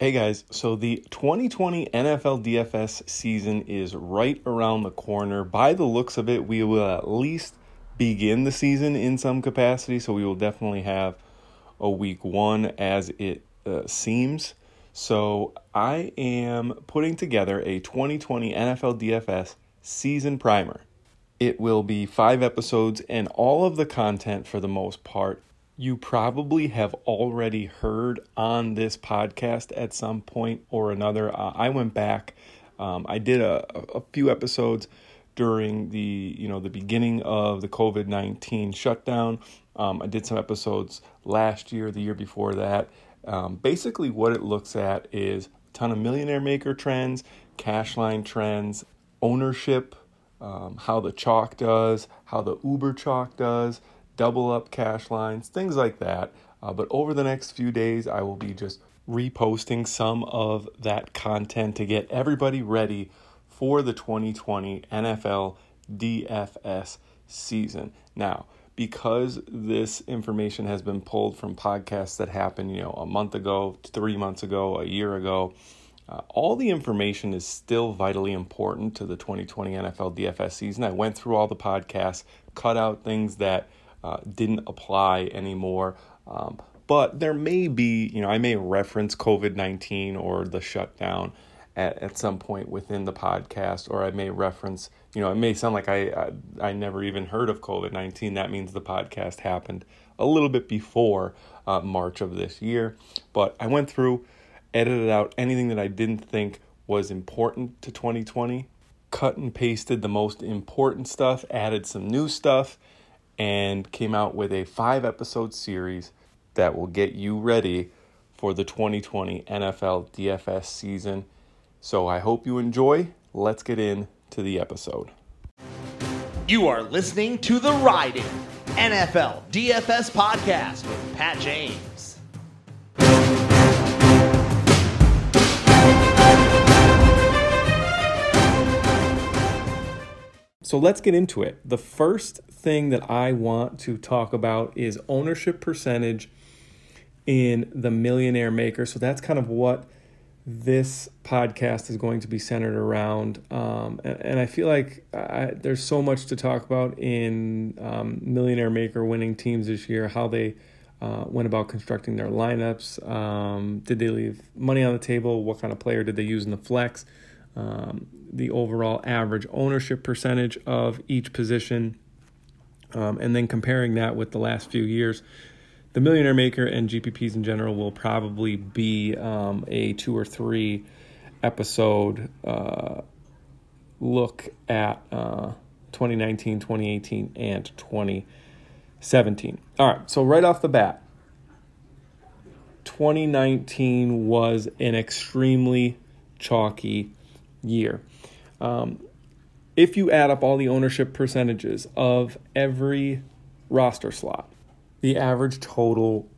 Hey guys, so the 2020 NFL DFS season is right around the corner. By the looks of it, we will at least begin the season in some capacity, so we will definitely have a week one as it uh, seems. So I am putting together a 2020 NFL DFS season primer. It will be five episodes, and all of the content, for the most part, you probably have already heard on this podcast at some point or another. Uh, I went back, um, I did a, a few episodes during the you know the beginning of the COVID nineteen shutdown. Um, I did some episodes last year, the year before that. Um, basically, what it looks at is a ton of millionaire maker trends, cash line trends, ownership, um, how the chalk does, how the Uber chalk does, double up cash lines, things like that. Uh, but over the next few days, I will be just reposting some of that content to get everybody ready for the 2020 NFL DFS season. Now, because this information has been pulled from podcasts that happened, you know, a month ago, three months ago, a year ago, uh, all the information is still vitally important to the 2020 NFL DFS season. I went through all the podcasts, cut out things that uh, didn't apply anymore. Um, but there may be, you know, I may reference COVID 19 or the shutdown at, at some point within the podcast, or I may reference, you know, it may sound like I, I, I never even heard of COVID 19. That means the podcast happened a little bit before uh, March of this year. But I went through, edited out anything that I didn't think was important to 2020, cut and pasted the most important stuff, added some new stuff and came out with a five episode series that will get you ready for the 2020 NFL DFS season. So I hope you enjoy. Let's get into the episode. You are listening to the Riding NFL DFS podcast with Pat James. So let's get into it. The first thing that I want to talk about is ownership percentage in the millionaire maker. So that's kind of what this podcast is going to be centered around. Um, and, and, I feel like I, there's so much to talk about in um, millionaire maker winning teams this year, how they uh, went about constructing their lineups. Um, did they leave money on the table? What kind of player did they use in the flex? Um, the overall average ownership percentage of each position, um, and then comparing that with the last few years. The Millionaire Maker and GPPs in general will probably be um, a two or three episode uh, look at uh, 2019, 2018, and 2017. All right, so right off the bat, 2019 was an extremely chalky year. Um, if you add up all the ownership percentages of every roster slot, the average total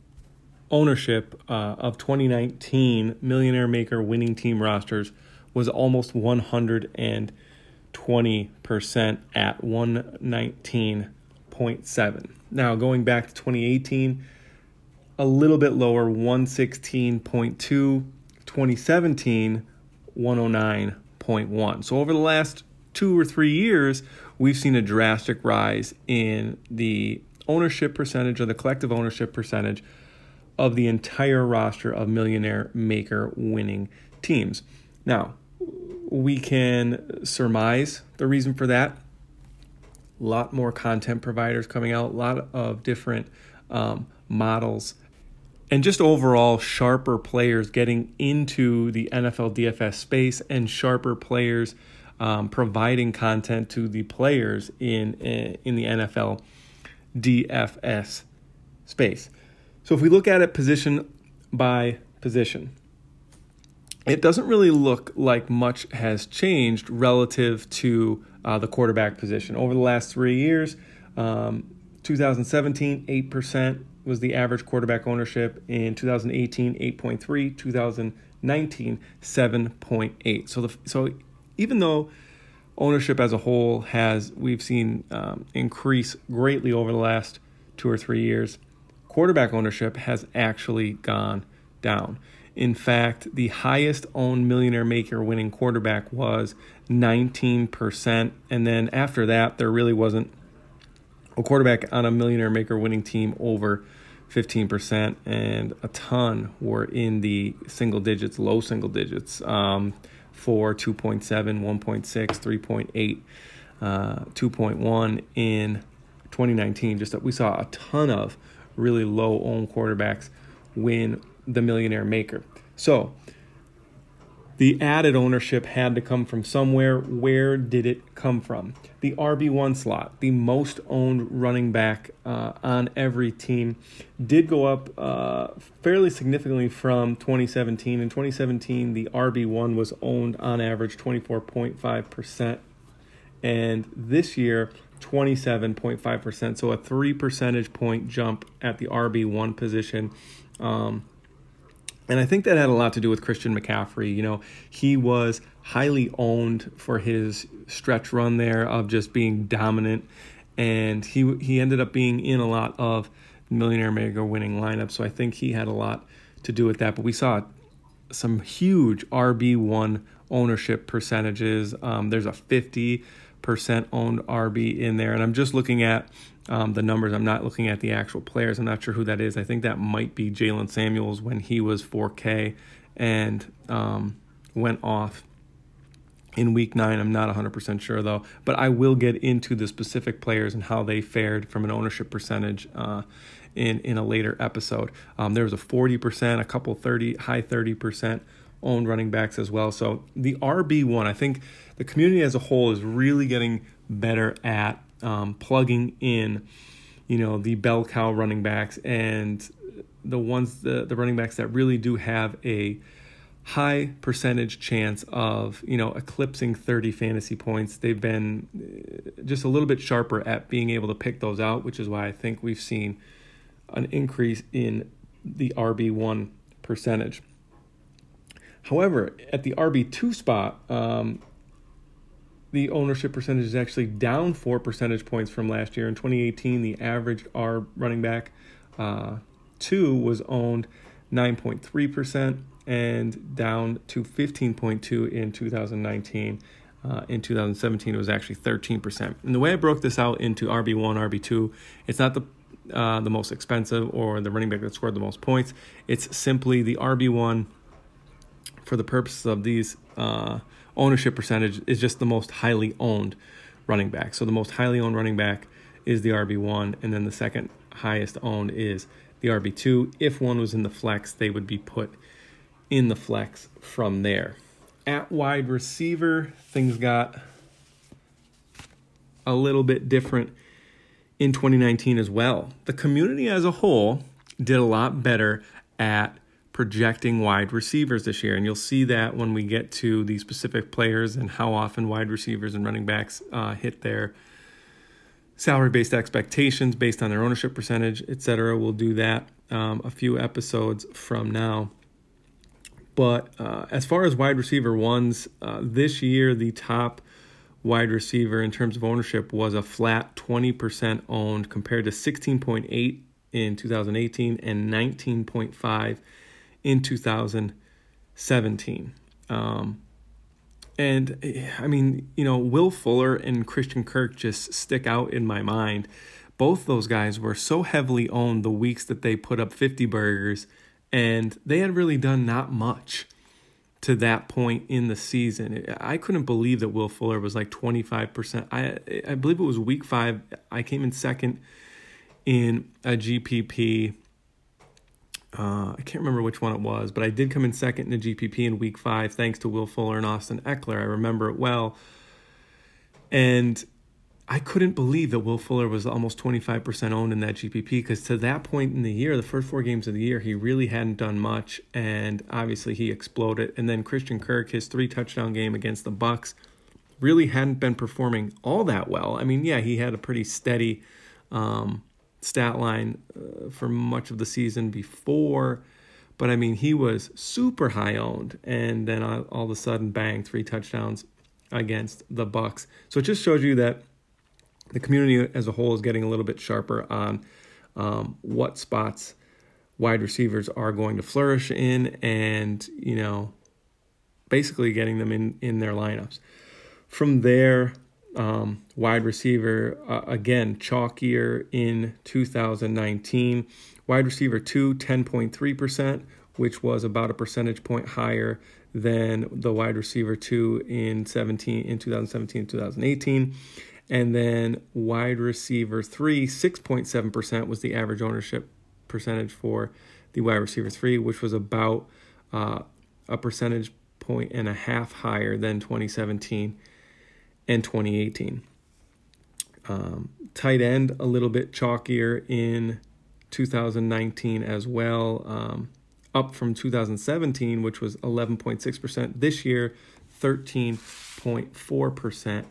ownership uh, of 2019 Millionaire Maker winning team rosters was almost 120% at 119.7. Now, going back to 2018, a little bit lower, 116.2. 2017, 109. 0.1. So over the last two or three years, we've seen a drastic rise in the ownership percentage or the collective ownership percentage of the entire roster of millionaire maker winning teams. Now, we can surmise the reason for that. A lot more content providers coming out, a lot of different um, models and just overall sharper players getting into the NFL DFS space and sharper players um, providing content to the players in in the NFL DFS space. So if we look at it position by position, it doesn't really look like much has changed relative to uh, the quarterback position over the last three years. Um, 2017, 8% was the average quarterback ownership. In 2018 8.3 2019 7.8 so the so even though ownership as a whole has we've seen um, increase greatly over the last two or three years quarterback ownership has actually gone down. In fact, the highest owned millionaire maker winning quarterback was 19%. And then after that, there really wasn't a quarterback on a millionaire maker winning team over 15%, and a ton were in the single digits, low single digits, um, for 2.7, 1.6, 3.8, uh, 2.1 in 2019. Just that we saw a ton of really low owned quarterbacks win the millionaire maker. So the added ownership had to come from somewhere. Where did it come from? The RB1 slot, the most owned running back uh, on every team, did go up uh, fairly significantly from 2017. In 2017, the RB1 was owned on average 24.5%. And this year, 27.5%. So a three percentage point jump at the RB1 position. Um, and I think that had a lot to do with Christian McCaffrey. You know, he was highly owned for his stretch run there of just being dominant, and he he ended up being in a lot of millionaire maker winning lineups. So I think he had a lot to do with that. But we saw some huge RB one ownership percentages. Um, there's a fifty percent owned RB in there, and I'm just looking at um, the numbers. I'm not looking at the actual players. I'm not sure who that is. I think that might be Jaylen Samuels when he was 4K and um, went off in week nine. I'm not 100% sure though, but I will get into the specific players and how they fared from an ownership percentage uh, in, in a later episode. Um, there was a 40%, a couple 30, high 30% owned running backs as well. So the RB1, I think the community as a whole is really getting better at um, plugging in, you know, the bell cow running backs and the ones the, the running backs that really do have a high percentage chance of you know eclipsing 30 fantasy points. They've been uh, just a little bit sharper at being able to pick those out which is why i think we've seen an increase in the rb1 percentage. However at the rb2 spot um, the ownership percentage is actually down four percentage points from last year. In 2018, the average R running back uh, two was owned 9.3% and down to 15.2 in 2019. Uh, in 2017, it was actually 13%. And the way I broke this out into RB1, RB2, it's not the uh, the most expensive or the running back that scored the most points. It's simply the RB1 for the purposes of these uh, ownership percentage is just the most highly owned running back. So the most highly owned running back is the RB1, and then the second highest owned is the RB2. If one was in the flex, they would be put in the flex from there. At wide receiver, things got a little bit different in 2019 as well. The community as a whole did a lot better at projecting wide receivers this year. And you'll see that when we get to the specific players and how often wide receivers and running backs uh, hit their salary based expectations based on their ownership percentage, etc. We'll do that um, a few episodes from now. But uh, as far as wide receiver ones, uh, this year the top wide receiver in terms of ownership was a flat 20% owned compared to 16.8 in 2018 and 19.5 in 2017. Um, and I mean, you know, Will Fuller and Christian Kirk just stick out in my mind. Both those guys were so heavily owned the weeks that they put up 50 burgers, and they had really done not much to that point in the season. I couldn't believe that Will Fuller was like 25%. I I believe it was week 5. I came in second in a GPP uh, I can't remember which one it was, but I did come in second in the GPP in week five, thanks to Will Fuller and Austin Ekeler. I remember it well. And I couldn't believe that Will Fuller was almost 25% owned in that GPP because to that point in the year, the first four games of the year, he really hadn't done much. And obviously he exploded. And then Christian Kirk, his three touchdown game against the Bucs, really hadn't been performing all that well. I mean, yeah, he had a pretty steady um, stat line uh, for much of the season before. But I mean, he was super high owned, and then all, all of a sudden, bang, three touchdowns against the Bucs. So it just shows you that the community as a whole is getting a little bit sharper on um, what spots wide receivers are going to flourish in and, you know, basically getting them in, in their lineups. From there, um, wide receiver, uh, again, chalkier in 2019. Wide receiver 2, 10.3%, which was about a percentage point higher than the wide receiver 2 in 17 in 2017 2018. And then wide receiver 3, 6.7% was the average ownership percentage for the wide receiver 3, which was about uh, a percentage point and a half higher than 2017 and 2018. Um, tight end, a little bit chalkier in 2019 as well, um, up from 2017, which was 11.6%. This year, 13.4%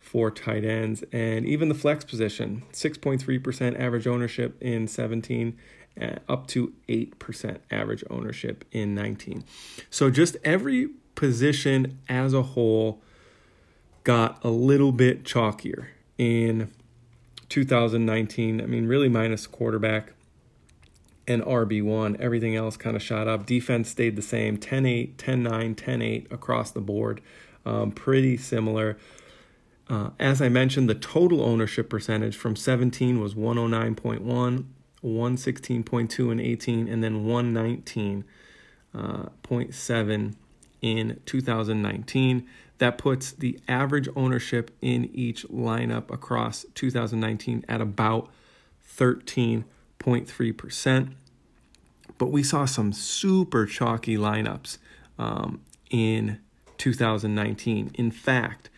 for tight ends. And even the flex position, 6.3% average ownership in 17, uh, up to 8% average ownership in 19. So just every position as a whole got a little bit chalkier in 2019. I mean, really minus quarterback and RB1. Everything else kind of shot up. Defense stayed the same 10 8, 10 9, 10 8 across the board. Um, pretty similar. Uh, as I mentioned, the total ownership percentage from 17 was 109.1, 116.2 in 18, and then 119.7 uh, in 2019. That puts the average ownership in each lineup across 2019 at about 13.3%. But we saw some super chalky lineups um, in 2019. In fact,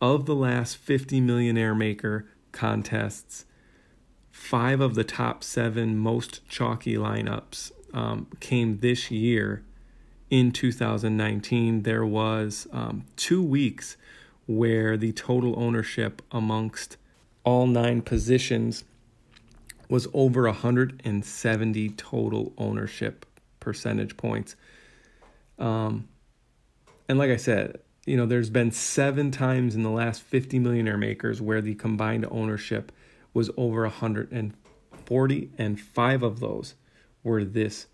of the last 50 Millionaire Maker contests, five of the top seven most chalky lineups um, came this year in 2019, there was um, two weeks where the total ownership amongst all nine positions was over 170 total ownership percentage points. Um, and like I said, you know, there's been seven times in the last 50 millionaire makers where the combined ownership was over 140, and five of those were this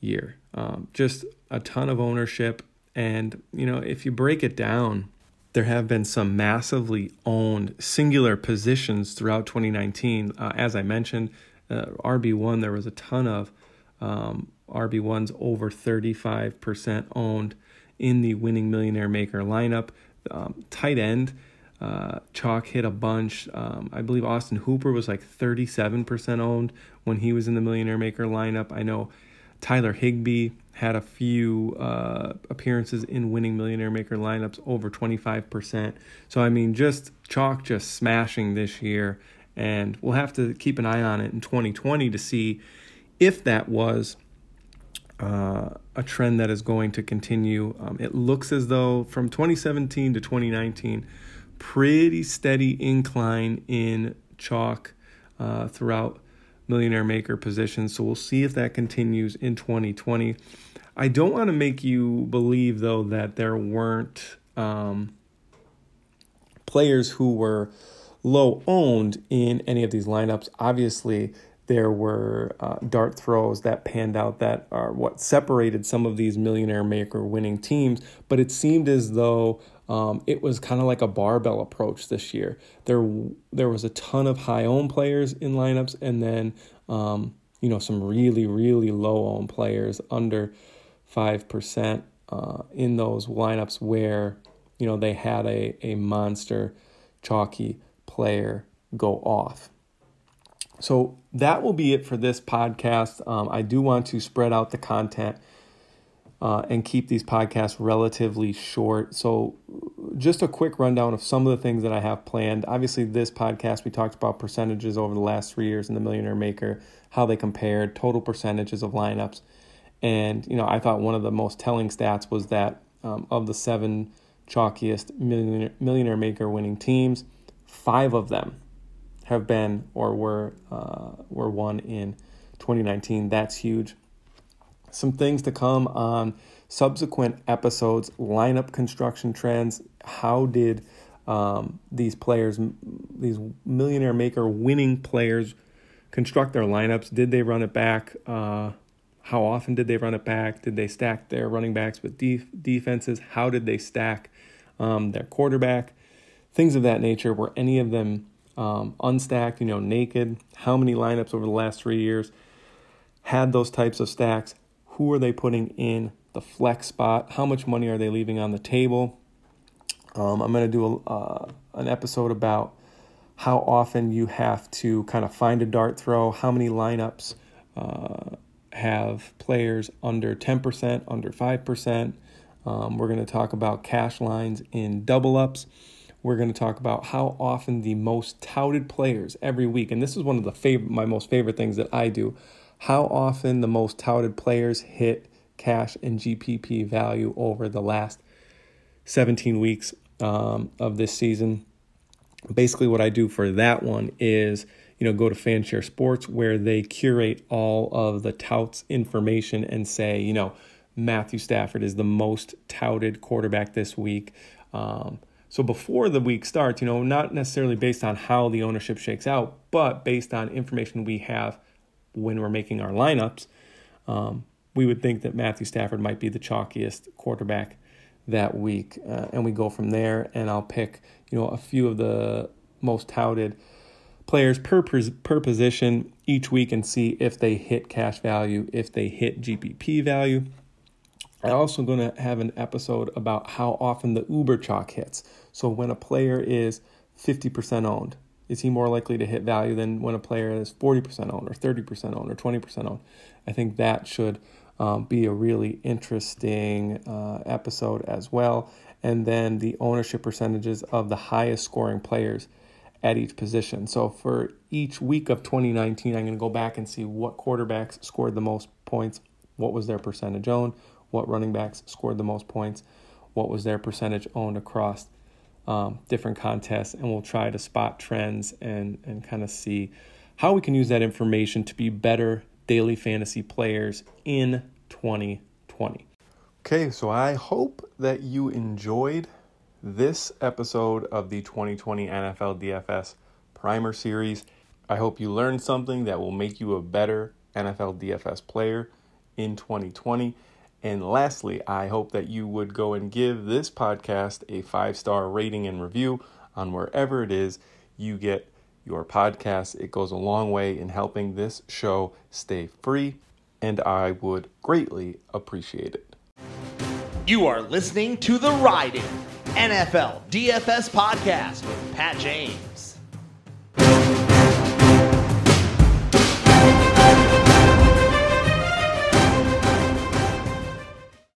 year. Um, just a ton of ownership. And, you know, if you break it down, there have been some massively owned singular positions throughout 2019. Uh, as I mentioned, uh, RB1, there was a ton of um, RB1s over 35% owned in the winning millionaire maker lineup. Um, tight end, uh, Chalk hit a bunch. Um, I believe Austin Hooper was like 37% owned when he was in the millionaire maker lineup. I know Tyler Higbee had a few uh, appearances in winning Millionaire Maker lineups over 25%. So, I mean, just chalk just smashing this year. And we'll have to keep an eye on it in 2020 to see if that was uh, a trend that is going to continue. Um, it looks as though from 2017 to 2019, pretty steady incline in chalk uh, throughout millionaire maker positions. So we'll see if that continues in 2020. I don't want to make you believe, though, that there weren't um, players who were low owned in any of these lineups. Obviously, there were uh, dart throws that panned out that are what separated some of these millionaire maker winning teams, but it seemed as though um, it was kind of like a barbell approach this year. There, there was a ton of high owned players in lineups, and then um, you know some really, really low owned players under five percent uh, in those lineups where you know they had a a monster chalky player go off. So that will be it for this podcast. Um, I do want to spread out the content uh, and keep these podcasts relatively short. So, just a quick rundown of some of the things that I have planned. Obviously, this podcast, we talked about percentages over the last three years in the Millionaire Maker, how they compared, total percentages of lineups. And, you know, I thought one of the most telling stats was that um, of the seven chalkiest millionaire, millionaire Maker winning teams, five of them have been or were, uh, were won in 2019. That's huge some things to come on subsequent episodes, lineup construction trends. How did um, these players, these millionaire maker winning players, construct their lineups. Did they run it back? Uh, how often did they run it back? Did they stack their running backs with def- defenses? How did they stack um, their quarterback? Things of that nature. Were any of them um, unstacked, you know, naked? How many lineups over the last three years had those types of stacks? Who are they putting in the flex spot? How much money are they leaving on the table? Um, I'm going to do a, uh, an episode about how often you have to kind of find a dart throw, how many lineups uh, have players under 10%, under 5%. Um, we're going to talk about cash lines in double ups. We're going to talk about how often the most touted players every week, and this is one of the favorite, my most favorite things that I do. How often the most touted players hit cash and GPP value over the last 17 weeks um, of this season. Basically, what I do for that one is, you know, go to Fanshare Sports where they curate all of the touts information and say, you know, Matthew Stafford is the most touted quarterback this week. Um, so before the week starts, you know, not necessarily based on how the ownership shakes out, but based on information we have when we're making our lineups, um, we would think that Matthew Stafford might be the chalkiest quarterback that week, uh, and we go from there. And I'll pick you know a few of the most touted players per per position each week and see if they hit cash value, if they hit GPP value. I'm also going to have an episode about how often the Uber chalk hits. So when a player is 50% owned, is he more likely to hit value than when a player is 40% owned or 30% owned or 20% owned? I think that should um, be a really interesting uh, episode as well. And then the ownership percentages of the highest scoring players at each position. So for each week of 2019, I'm going to go back and see what quarterbacks scored the most points, what was their percentage owned, what running backs scored the most points, what was their percentage owned across um, different contests, and we'll try to spot trends and, and kind of see how we can use that information to be better daily fantasy players in 2020. Okay, so I hope that you enjoyed this episode of the 2020 NFL DFS Primer Series. I hope you learned something that will make you a better NFL DFS player in 2020. And lastly, I hope that you would go and give this podcast a five star rating and review on wherever it is you get your podcast. It goes a long way in helping this show stay free, and I would greatly appreciate it. You are listening to the Riding NFL DFS podcast with Pat James.